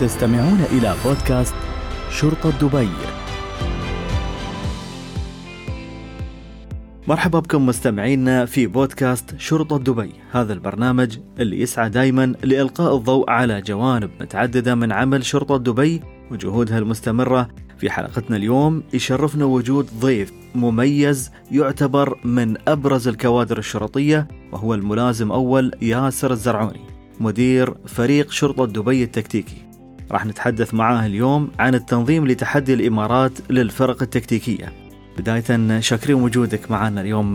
تستمعون إلى بودكاست شرطة دبي. مرحبا بكم مستمعينا في بودكاست شرطة دبي. هذا البرنامج اللي يسعى دايما لإلقاء الضوء على جوانب متعددة من عمل شرطة دبي وجهودها المستمرة في حلقتنا اليوم يشرفنا وجود ضيف مميز يعتبر من أبرز الكوادر الشرطية وهو الملازم أول ياسر الزرعوني مدير فريق شرطة دبي التكتيكي. راح نتحدث معاه اليوم عن التنظيم لتحدي الإمارات للفرق التكتيكية. بداية شاكرين وجودك معنا اليوم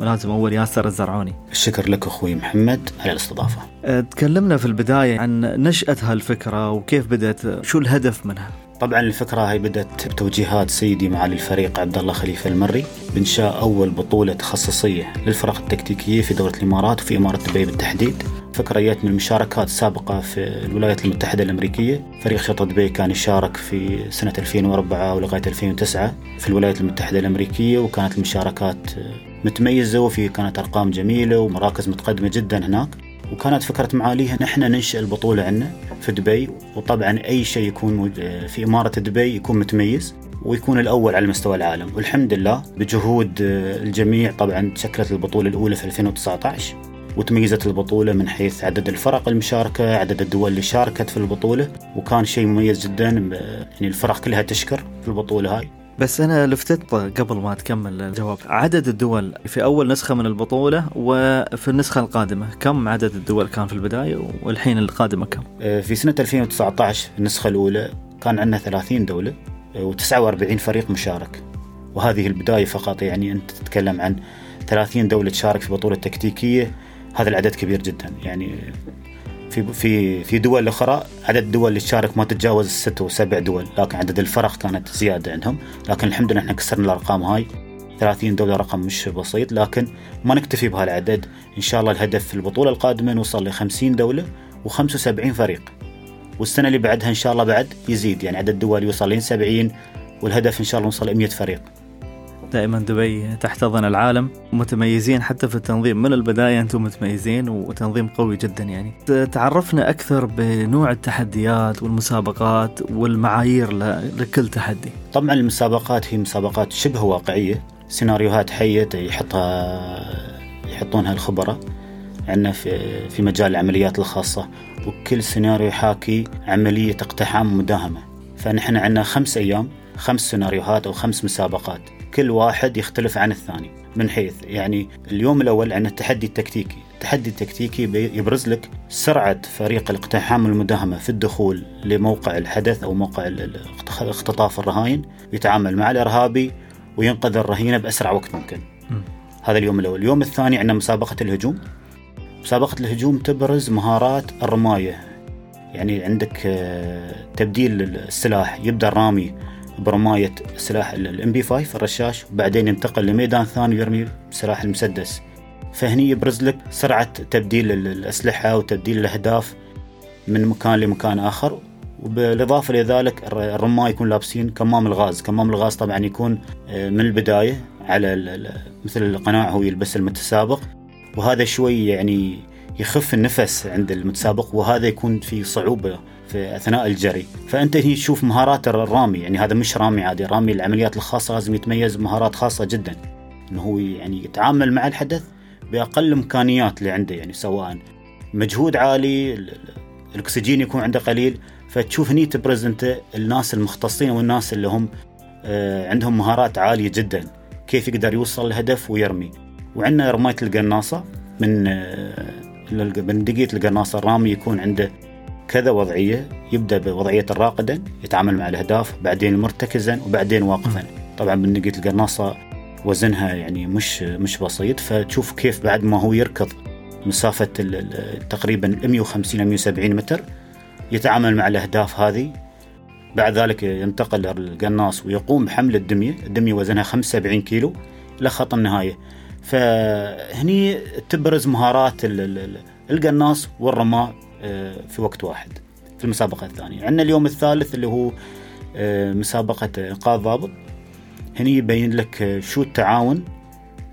ملازم أول ياسر الزرعوني. الشكر لك أخوي محمد على الاستضافة. تكلمنا في البداية عن نشأة هالفكرة وكيف بدأت شو الهدف منها؟ طبعا الفكرة هاي بدأت بتوجيهات سيدي معالي الفريق عبد الله خليفة المري بإنشاء أول بطولة تخصصية للفرق التكتيكية في دولة الإمارات وفي إمارة دبي بالتحديد. فكرة جت من المشاركات السابقة في الولايات المتحدة الأمريكية. فريق شرطة دبي كان يشارك في سنة 2004 ولغاية 2009 في الولايات المتحدة الأمريكية وكانت المشاركات متميزة وفي كانت أرقام جميلة ومراكز متقدمة جدا هناك. وكانت فكرة معاليها نحن ننشئ البطولة عندنا في دبي وطبعا أي شيء يكون في إمارة دبي يكون متميز ويكون الأول على مستوى العالم. والحمد لله بجهود الجميع طبعا تشكلت البطولة الأولى في 2019 وتميزت البطولة من حيث عدد الفرق المشاركة عدد الدول اللي شاركت في البطولة وكان شيء مميز جدا يعني الفرق كلها تشكر في البطولة هاي. بس أنا لفتت قبل ما تكمل الجواب. عدد الدول في أول نسخة من البطولة وفي النسخة القادمة كم عدد الدول كان في البداية والحين القادمة كم؟ في سنة 2019 النسخة الأولى كان عندنا 30 دولة و49 فريق مشارك. وهذه البداية فقط يعني أنت تتكلم عن 30 دولة تشارك في بطولة تكتيكية هذا العدد كبير جدا. يعني في في في دول أخرى عدد الدول اللي تشارك ما تتجاوز الست وسبع دول لكن عدد الفرق كانت زيادة عندهم. لكن الحمد لله إحنا كسرنا الأرقام هاي. 30 دولة رقم مش بسيط لكن ما نكتفي بهالعدد. إن شاء الله الهدف في البطولة القادمة نوصل ل 50 دولة و75 فريق. والسنة اللي بعدها إن شاء الله بعد يزيد يعني عدد الدول يوصل ل 70 والهدف إن شاء الله نوصل ل 100 فريق. دائما دبي تحتضن العالم متميزين حتى في التنظيم. من البداية أنتم متميزين وتنظيم قوي جدا يعني. تعرفنا أكثر بنوع التحديات والمسابقات والمعايير لكل تحدي. طبعا المسابقات هي مسابقات شبه واقعية. سيناريوهات حية يحطها يحطونها الخبراء. عندنا في في مجال العمليات الخاصة. وكل سيناريو يحاكي عملية اقتحام مداهمة. فنحن عندنا خمس أيام خمس سيناريوهات أو خمس مسابقات. كل واحد يختلف عن الثاني من حيث يعني اليوم الأول عندنا التحدي التكتيكي. التحدي التكتيكي يبرز لك سرعة فريق الاقتحام المداهمة في الدخول لموقع الحدث أو موقع اختطاف الرهاين يتعامل مع الإرهابي وينقذ الرهينة بأسرع وقت ممكن. م. هذا اليوم الأول. اليوم الثاني عندنا مسابقة الهجوم. مسابقة الهجوم تبرز مهارات الرماية. يعني عندك تبديل السلاح يبدأ الرامي. برماية سلاح الام بي 5 الرشاش وبعدين ينتقل لميدان ثاني ويرمي سلاح المسدس. فهني يبرز لك سرعة تبديل الأسلحة وتبديل الأهداف من مكان لمكان آخر. وبالإضافة لذلك الرماة يكون لابسين كمام الغاز. كمام الغاز طبعا يكون من البداية على مثل القناع هو يلبس المتسابق. وهذا شوي يعني يخف النفس عند المتسابق وهذا يكون في صعوبة في أثناء الجري. فأنت هنا تشوف مهارات الرامي يعني هذا مش رامي عادي رامي العمليات الخاصة لازم يتميز بمهارات خاصة جدا. إنه هو يعني يتعامل مع الحدث بأقل الامكانيات اللي عنده يعني سواء مجهود عالي الأكسجين يكون عنده قليل. فتشوف هني تبرز انت الناس المختصين والناس اللي هم عندهم مهارات عالية جدا. كيف يقدر يوصل الهدف ويرمي. وعندنا رماية القناصة من من دقيقة القناصة الرامي يكون عنده كذا وضعية يبدأ بوضعية الراقدا يتعامل مع الأهداف بعدين مرتكزا وبعدين واقفا. طبعا بالنقية القناصة وزنها يعني مش مش بسيط. فتشوف كيف بعد ما هو يركض مسافة تقريبا 150 170 متر يتعامل مع الأهداف هذه. بعد ذلك ينتقل القناص ويقوم بحمل الدمية. الدمية وزنها 75 كيلو إلى خط النهاية. فهني تبرز مهارات القناص والرماة في وقت واحد في المسابقة الثانية. عندنا اليوم الثالث اللي هو مسابقة إنقاذ ضابط. هني يبين لك شو التعاون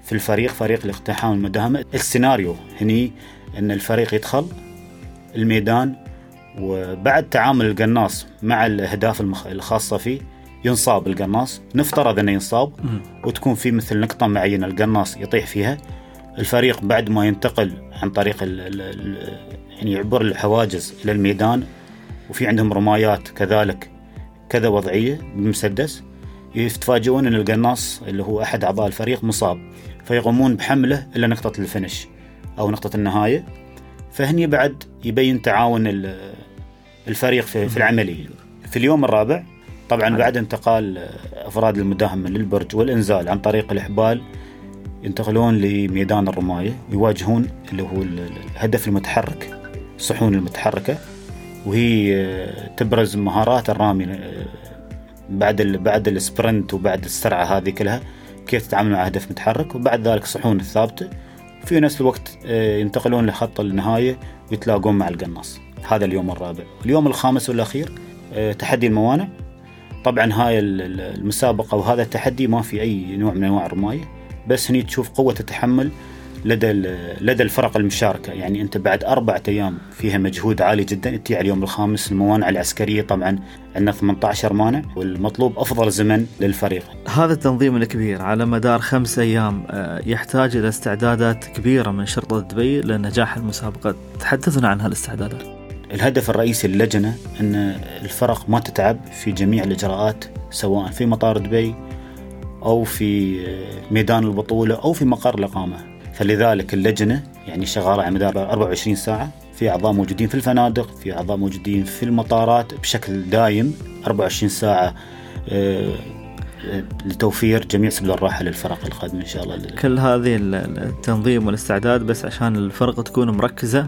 في الفريق فريق الاقتحام المداهمة. السيناريو هني أن الفريق يدخل الميدان وبعد تعامل القناص مع الأهداف المخ... الخاصة فيه ينصاب القناص. نفترض إنه ينصاب وتكون في مثل نقطة معينة القناص يطيح فيها. الفريق بعد ما ينتقل عن طريق يعني يعبر الحواجز إلى الميدان وفي عندهم رمايات كذلك كذا وضعية بمسدس يتفاجئون إن القناص اللي هو أحد أعضاء الفريق مصاب فيقومون بحمله إلى نقطة الفنش أو نقطة النهاية. فهني بعد يبين تعاون الفريق في العملية. في اليوم الرابع طبعا بعد انتقال أفراد المداهمة للبرج والإنزال عن طريق الإحبال ينتقلون لميدان الرماية ويواجهون اللي هو الهدف المتحرك. الصحون المتحركة وهي تبرز مهارات الرامي بعد بعد السبرنت وبعد السرعة هذه كلها كيف تتعامل مع هدف متحرك وبعد ذلك الصحون الثابتة. وفي نفس الوقت آه، ينتقلون لخط النهاية ويتلاقون مع القناص. هذا اليوم الرابع. اليوم الخامس والأخير آه، تحدي الموانع طبعا هاي المسابقة وهذا التحدي ما في أي نوع من أنواع الرماية بس هني تشوف قوة التحمل لدى لدى الفرق المشاركة يعني أنت بعد أربعة أيام فيها مجهود عالي جدا تجي على اليوم الخامس الموانع العسكرية طبعا عندنا 18 مانع والمطلوب أفضل زمن للفريق. هذا التنظيم الكبير على مدار خمس أيام آه، يحتاج إلى استعدادات كبيرة من شرطة دبي لنجاح المسابقة، تحدثنا عن هالاستعدادات. الهدف الرئيسي للجنة أن الفرق ما تتعب في جميع الإجراءات سواء في مطار دبي أو في آه، ميدان البطولة أو في مقر الإقامة فلذلك اللجنة يعني شغالة على مدار 24 ساعة. في أعضاء موجودين في الفنادق في أعضاء موجودين في المطارات بشكل دايم 24 ساعة آه، آه، لتوفير جميع سبل الراحة للفرق القادمة إن شاء الله. كل هذه التنظيم والاستعداد بس عشان الفرق تكون مركزة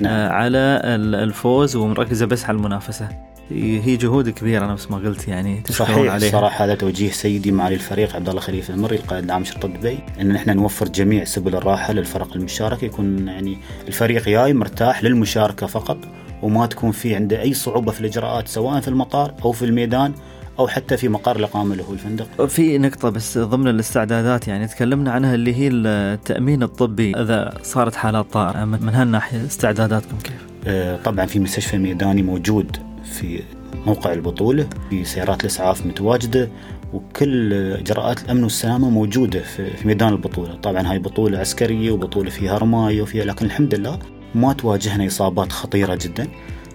نعم. آه، على الفوز ومركزة بس على المنافسة. هي جهود كبيرة نفس ما قلت يعني صحيح عليها. صراحة هذا توجيه سيدي معالي الفريق عبد الله خليفة المري القائد العام شرطة دبي إن نحن نوفر جميع سبل الراحة للفرق المشاركة يكون يعني الفريق جاي مرتاح للمشاركة فقط وما تكون في عنده أي صعوبة في الإجراءات سواء في المطار أو في الميدان أو حتى في مقر الإقامة اللي هو الفندق. في نقطة بس ضمن الاستعدادات يعني تكلمنا عنها اللي هي التأمين الطبي إذا صارت حالات طارئه من هالناحيه استعداداتكم كيف؟ آه، طبعا في مستشفى ميداني موجود في موقع البطولة في سيارات الإسعاف متواجدة وكل إجراءات الأمن والسلامة موجودة في ميدان البطولة. طبعا هاي بطولة عسكرية وبطولة فيها رماية وفيها لكن الحمد لله ما تواجهنا إصابات خطيرة جدا.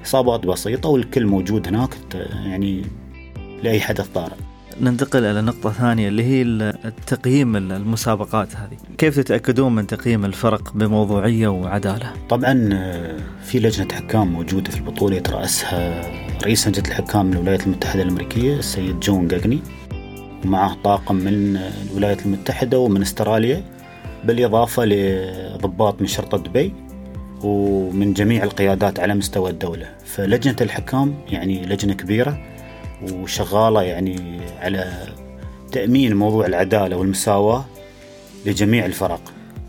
إصابات بسيطة والكل موجود هناك يعني لأي حدث طارئ ننتقل إلى نقطة ثانية اللي هي التقييم المسابقات هذه. كيف تتأكدون من تقييم الفرق بموضوعية وعدالة؟ طبعا آه، في لجنة حكام موجودة في البطولة يترأسها رئيس لجنة الحكام من الولايات المتحدة الأمريكية السيد جون جاجني ومعه طاقم من الولايات المتحدة ومن استراليا بالإضافة لضباط من شرطة دبي ومن جميع القيادات على مستوى الدولة. فلجنة الحكام يعني لجنة كبيرة وشغالة يعني على تأمين موضوع العدالة والمساواة لجميع الفرق.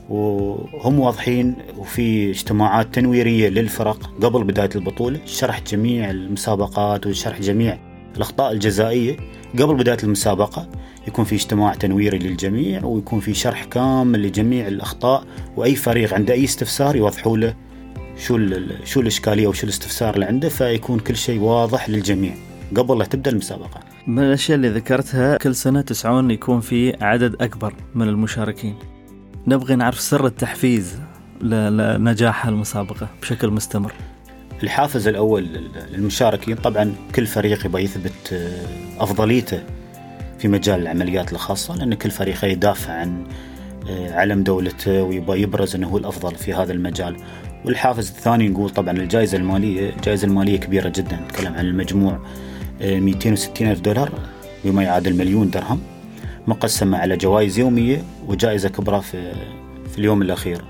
وهم واضحين وفي اجتماعات تنويرية للفرق قبل بداية البطولة شرح جميع المسابقات وشرح جميع الأخطاء الجزائية قبل بداية المسابقة. يكون في اجتماع تنويري للجميع ويكون في شرح كامل لجميع الأخطاء وأي فريق عنده أي استفسار يوضحوا له شو شو الإشكالية وشو الاستفسار اللي عنده فيكون كل شيء واضح للجميع قبل لا تبدأ المسابقة. من الأشياء اللي ذكرتها كل سنة تسعون يكون في عدد أكبر من المشاركين. نبغي نعرف سر التحفيز لنجاح المسابقة بشكل مستمر. الحافز الأول للمشاركين طبعا كل فريق يبغى يثبت آه، أفضليته في مجال العمليات الخاصة لأن كل فريق يدافع عن آه، علم دولته ويبغى يبرز أنه هو الأفضل في هذا المجال. والحافز الثاني نقول طبعا الجائزة المالية الجائزة المالية كبيرة جدا نتكلم عن المجموع 260 آه، ألف دولار بما يعادل مليون درهم. مقسمة على جوائز يومية وجائزة كبرى في, في اليوم الأخير.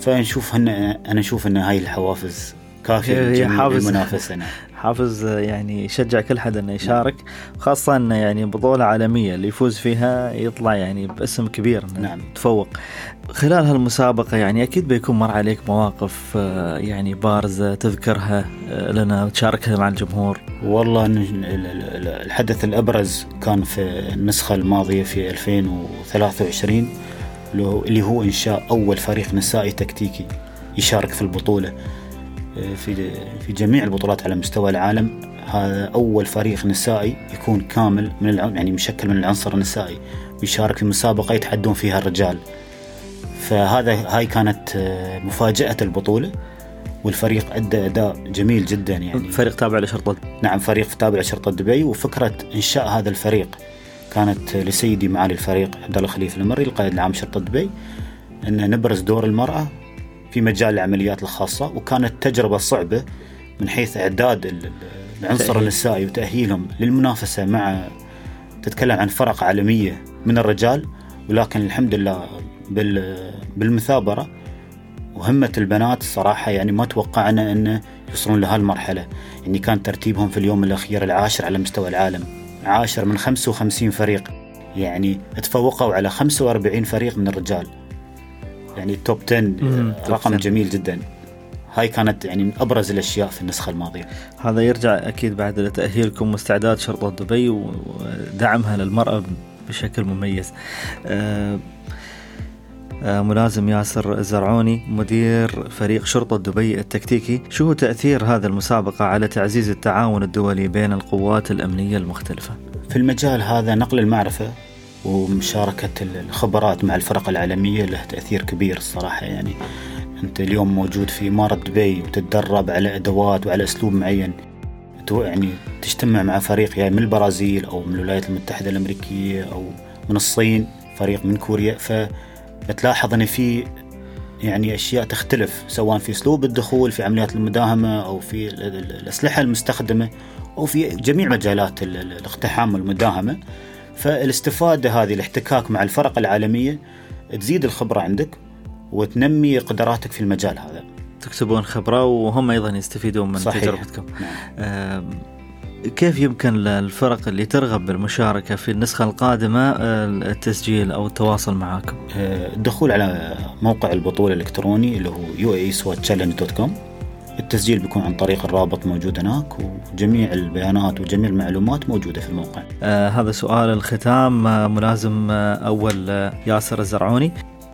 فنشوف هن أنا أشوف أن هاي الحوافز كافية هي حافز المنافسة نعم. حافز يعني يشجع كل حد إنه يشارك خاصة إنه يعني بطولة عالمية اللي يفوز فيها يطلع يعني باسم كبير نعم. تفوق خلال هالمسابقة يعني أكيد بيكون مر عليك مواقف آه، يعني بارزة تذكرها آه، لنا وتشاركها مع الجمهور. والله الحدث الأبرز كان في النسخة الماضية في 2023 اللي هو إنشاء أول فريق نسائي تكتيكي يشارك في البطولة. في في جميع البطولات على مستوى العالم. هذا أول فريق نسائي يكون كامل من يعني مشكل من العنصر النسائي ويشارك في مسابقة يتحدون فيها الرجال. فهذا هاي كانت آه، مفاجأة البطولة والفريق أدى أداء جميل جدا يعني. فريق تابع لشرطة نعم فريق تابع لشرطة دبي وفكرة إنشاء هذا الفريق كانت لسيدي معالي الفريق عبد الله خليفة المري القائد العام شرطه دبي إن نبرز دور المرأة في مجال العمليات الخاصة وكانت تجربة صعبة من حيث إعداد العنصر النسائي وتأهيلهم للمنافسة مع تتكلم عن فرق عالمية من الرجال ولكن الحمد لله بالمثابرة وهمة البنات الصراحة يعني ما توقعنا أنه يوصلون لهالمرحلة يعني كان ترتيبهم في اليوم الأخير العاشر على مستوى العالم. عاشر من 55 فريق. يعني تفوقوا على 45 فريق من الرجال. يعني التوب 10 رقم جميل جدا. هاي كانت يعني من أبرز الأشياء في النسخة الماضية. هذا يرجع أكيد بعد لتأهيلكم واستعداد شرطة دبي ودعمها للمرأة بشكل مميز. أه آه، ملازم ياسر الزرعوني مدير فريق شرطة دبي التكتيكي. شو هو تأثير هذا المسابقة على تعزيز التعاون الدولي بين القوات الأمنية المختلفة؟ في المجال هذا نقل المعرفة ومشاركة الخبرات مع الفرق العالمية له تأثير كبير الصراحة. يعني أنت اليوم موجود في إمارة دبي وتتدرب على أدوات وعلى أسلوب معين. يعني تجتمع مع فريق يعني من البرازيل أو من الولايات المتحدة الأمريكية أو من الصين فريق من كوريا. ف بتلاحظ إن في يعني أشياء تختلف سواء في أسلوب الدخول في عمليات المداهمة أو في الأسلحة المستخدمة أو في جميع مجالات الاقتحام والمداهمة. فالاستفادة هذه الاحتكاك مع الفرق العالمية تزيد الخبرة عندك وتنمي قدراتك في المجال هذا تكسبون خبرة وهم أيضا يستفيدون من صحيح. تجربتكم نعم. كيف يمكن للفرق اللي ترغب بالمشاركة في النسخة القادمة آه، التسجيل أو التواصل معاكم؟ آه، الدخول على موقع البطولة الإلكتروني اللي هو uaswatchallenge.com التسجيل بيكون عن طريق الرابط موجود هناك وجميع البيانات وجميع المعلومات موجودة في الموقع آه هذا سؤال الختام آه ملازم آه أول آه ياسر الزرعوني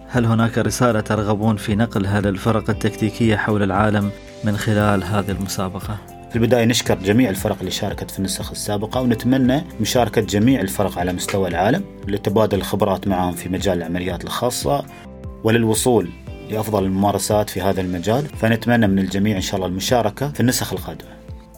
هل هناك رسالة ترغبون في نقلها للفرق التكتيكية حول العالم من خلال هذه المسابقة؟ في البداية نشكر جميع الفرق اللي شاركت في النسخ السابقة ونتمنى مشاركة جميع الفرق على مستوى العالم لتبادل الخبرات معهم في مجال العمليات الخاصة وللوصول لأفضل الممارسات في هذا المجال فنتمنى من الجميع إن شاء الله المشاركة في النسخ القادمة.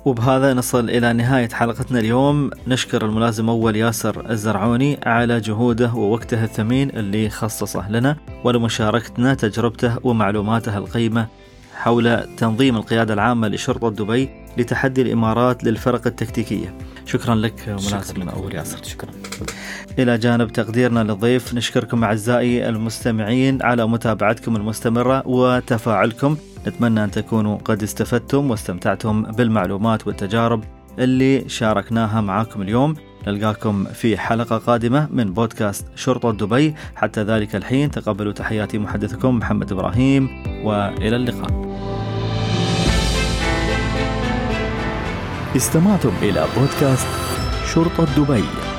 وبهذا نصل إلى نهاية حلقتنا اليوم. نشكر الملازم أول ياسر الزرعوني على جهوده ووقته الثمين اللي خصصه لنا ولمشاركتنا تجربته ومعلوماته القيمة حول تنظيم القيادة العامة لشرطة دبي. لتحدي الإمارات للفرق التكتيكية. شكرا لك مناسب من أول ياسر. شكرا. إلى جانب تقديرنا للضيف نشكركم أعزائي المستمعين على متابعتكم المستمرة وتفاعلكم. نتمنى أن تكونوا قد استفدتم واستمتعتم بالمعلومات والتجارب اللي شاركناها معاكم اليوم. نلقاكم في حلقة قادمة من بودكاست شرطة دبي. حتى ذلك الحين تقبلوا تحياتي محدثكم محمد إبراهيم وإلى اللقاء. استمعتم إلى بودكاست شرطة دبي.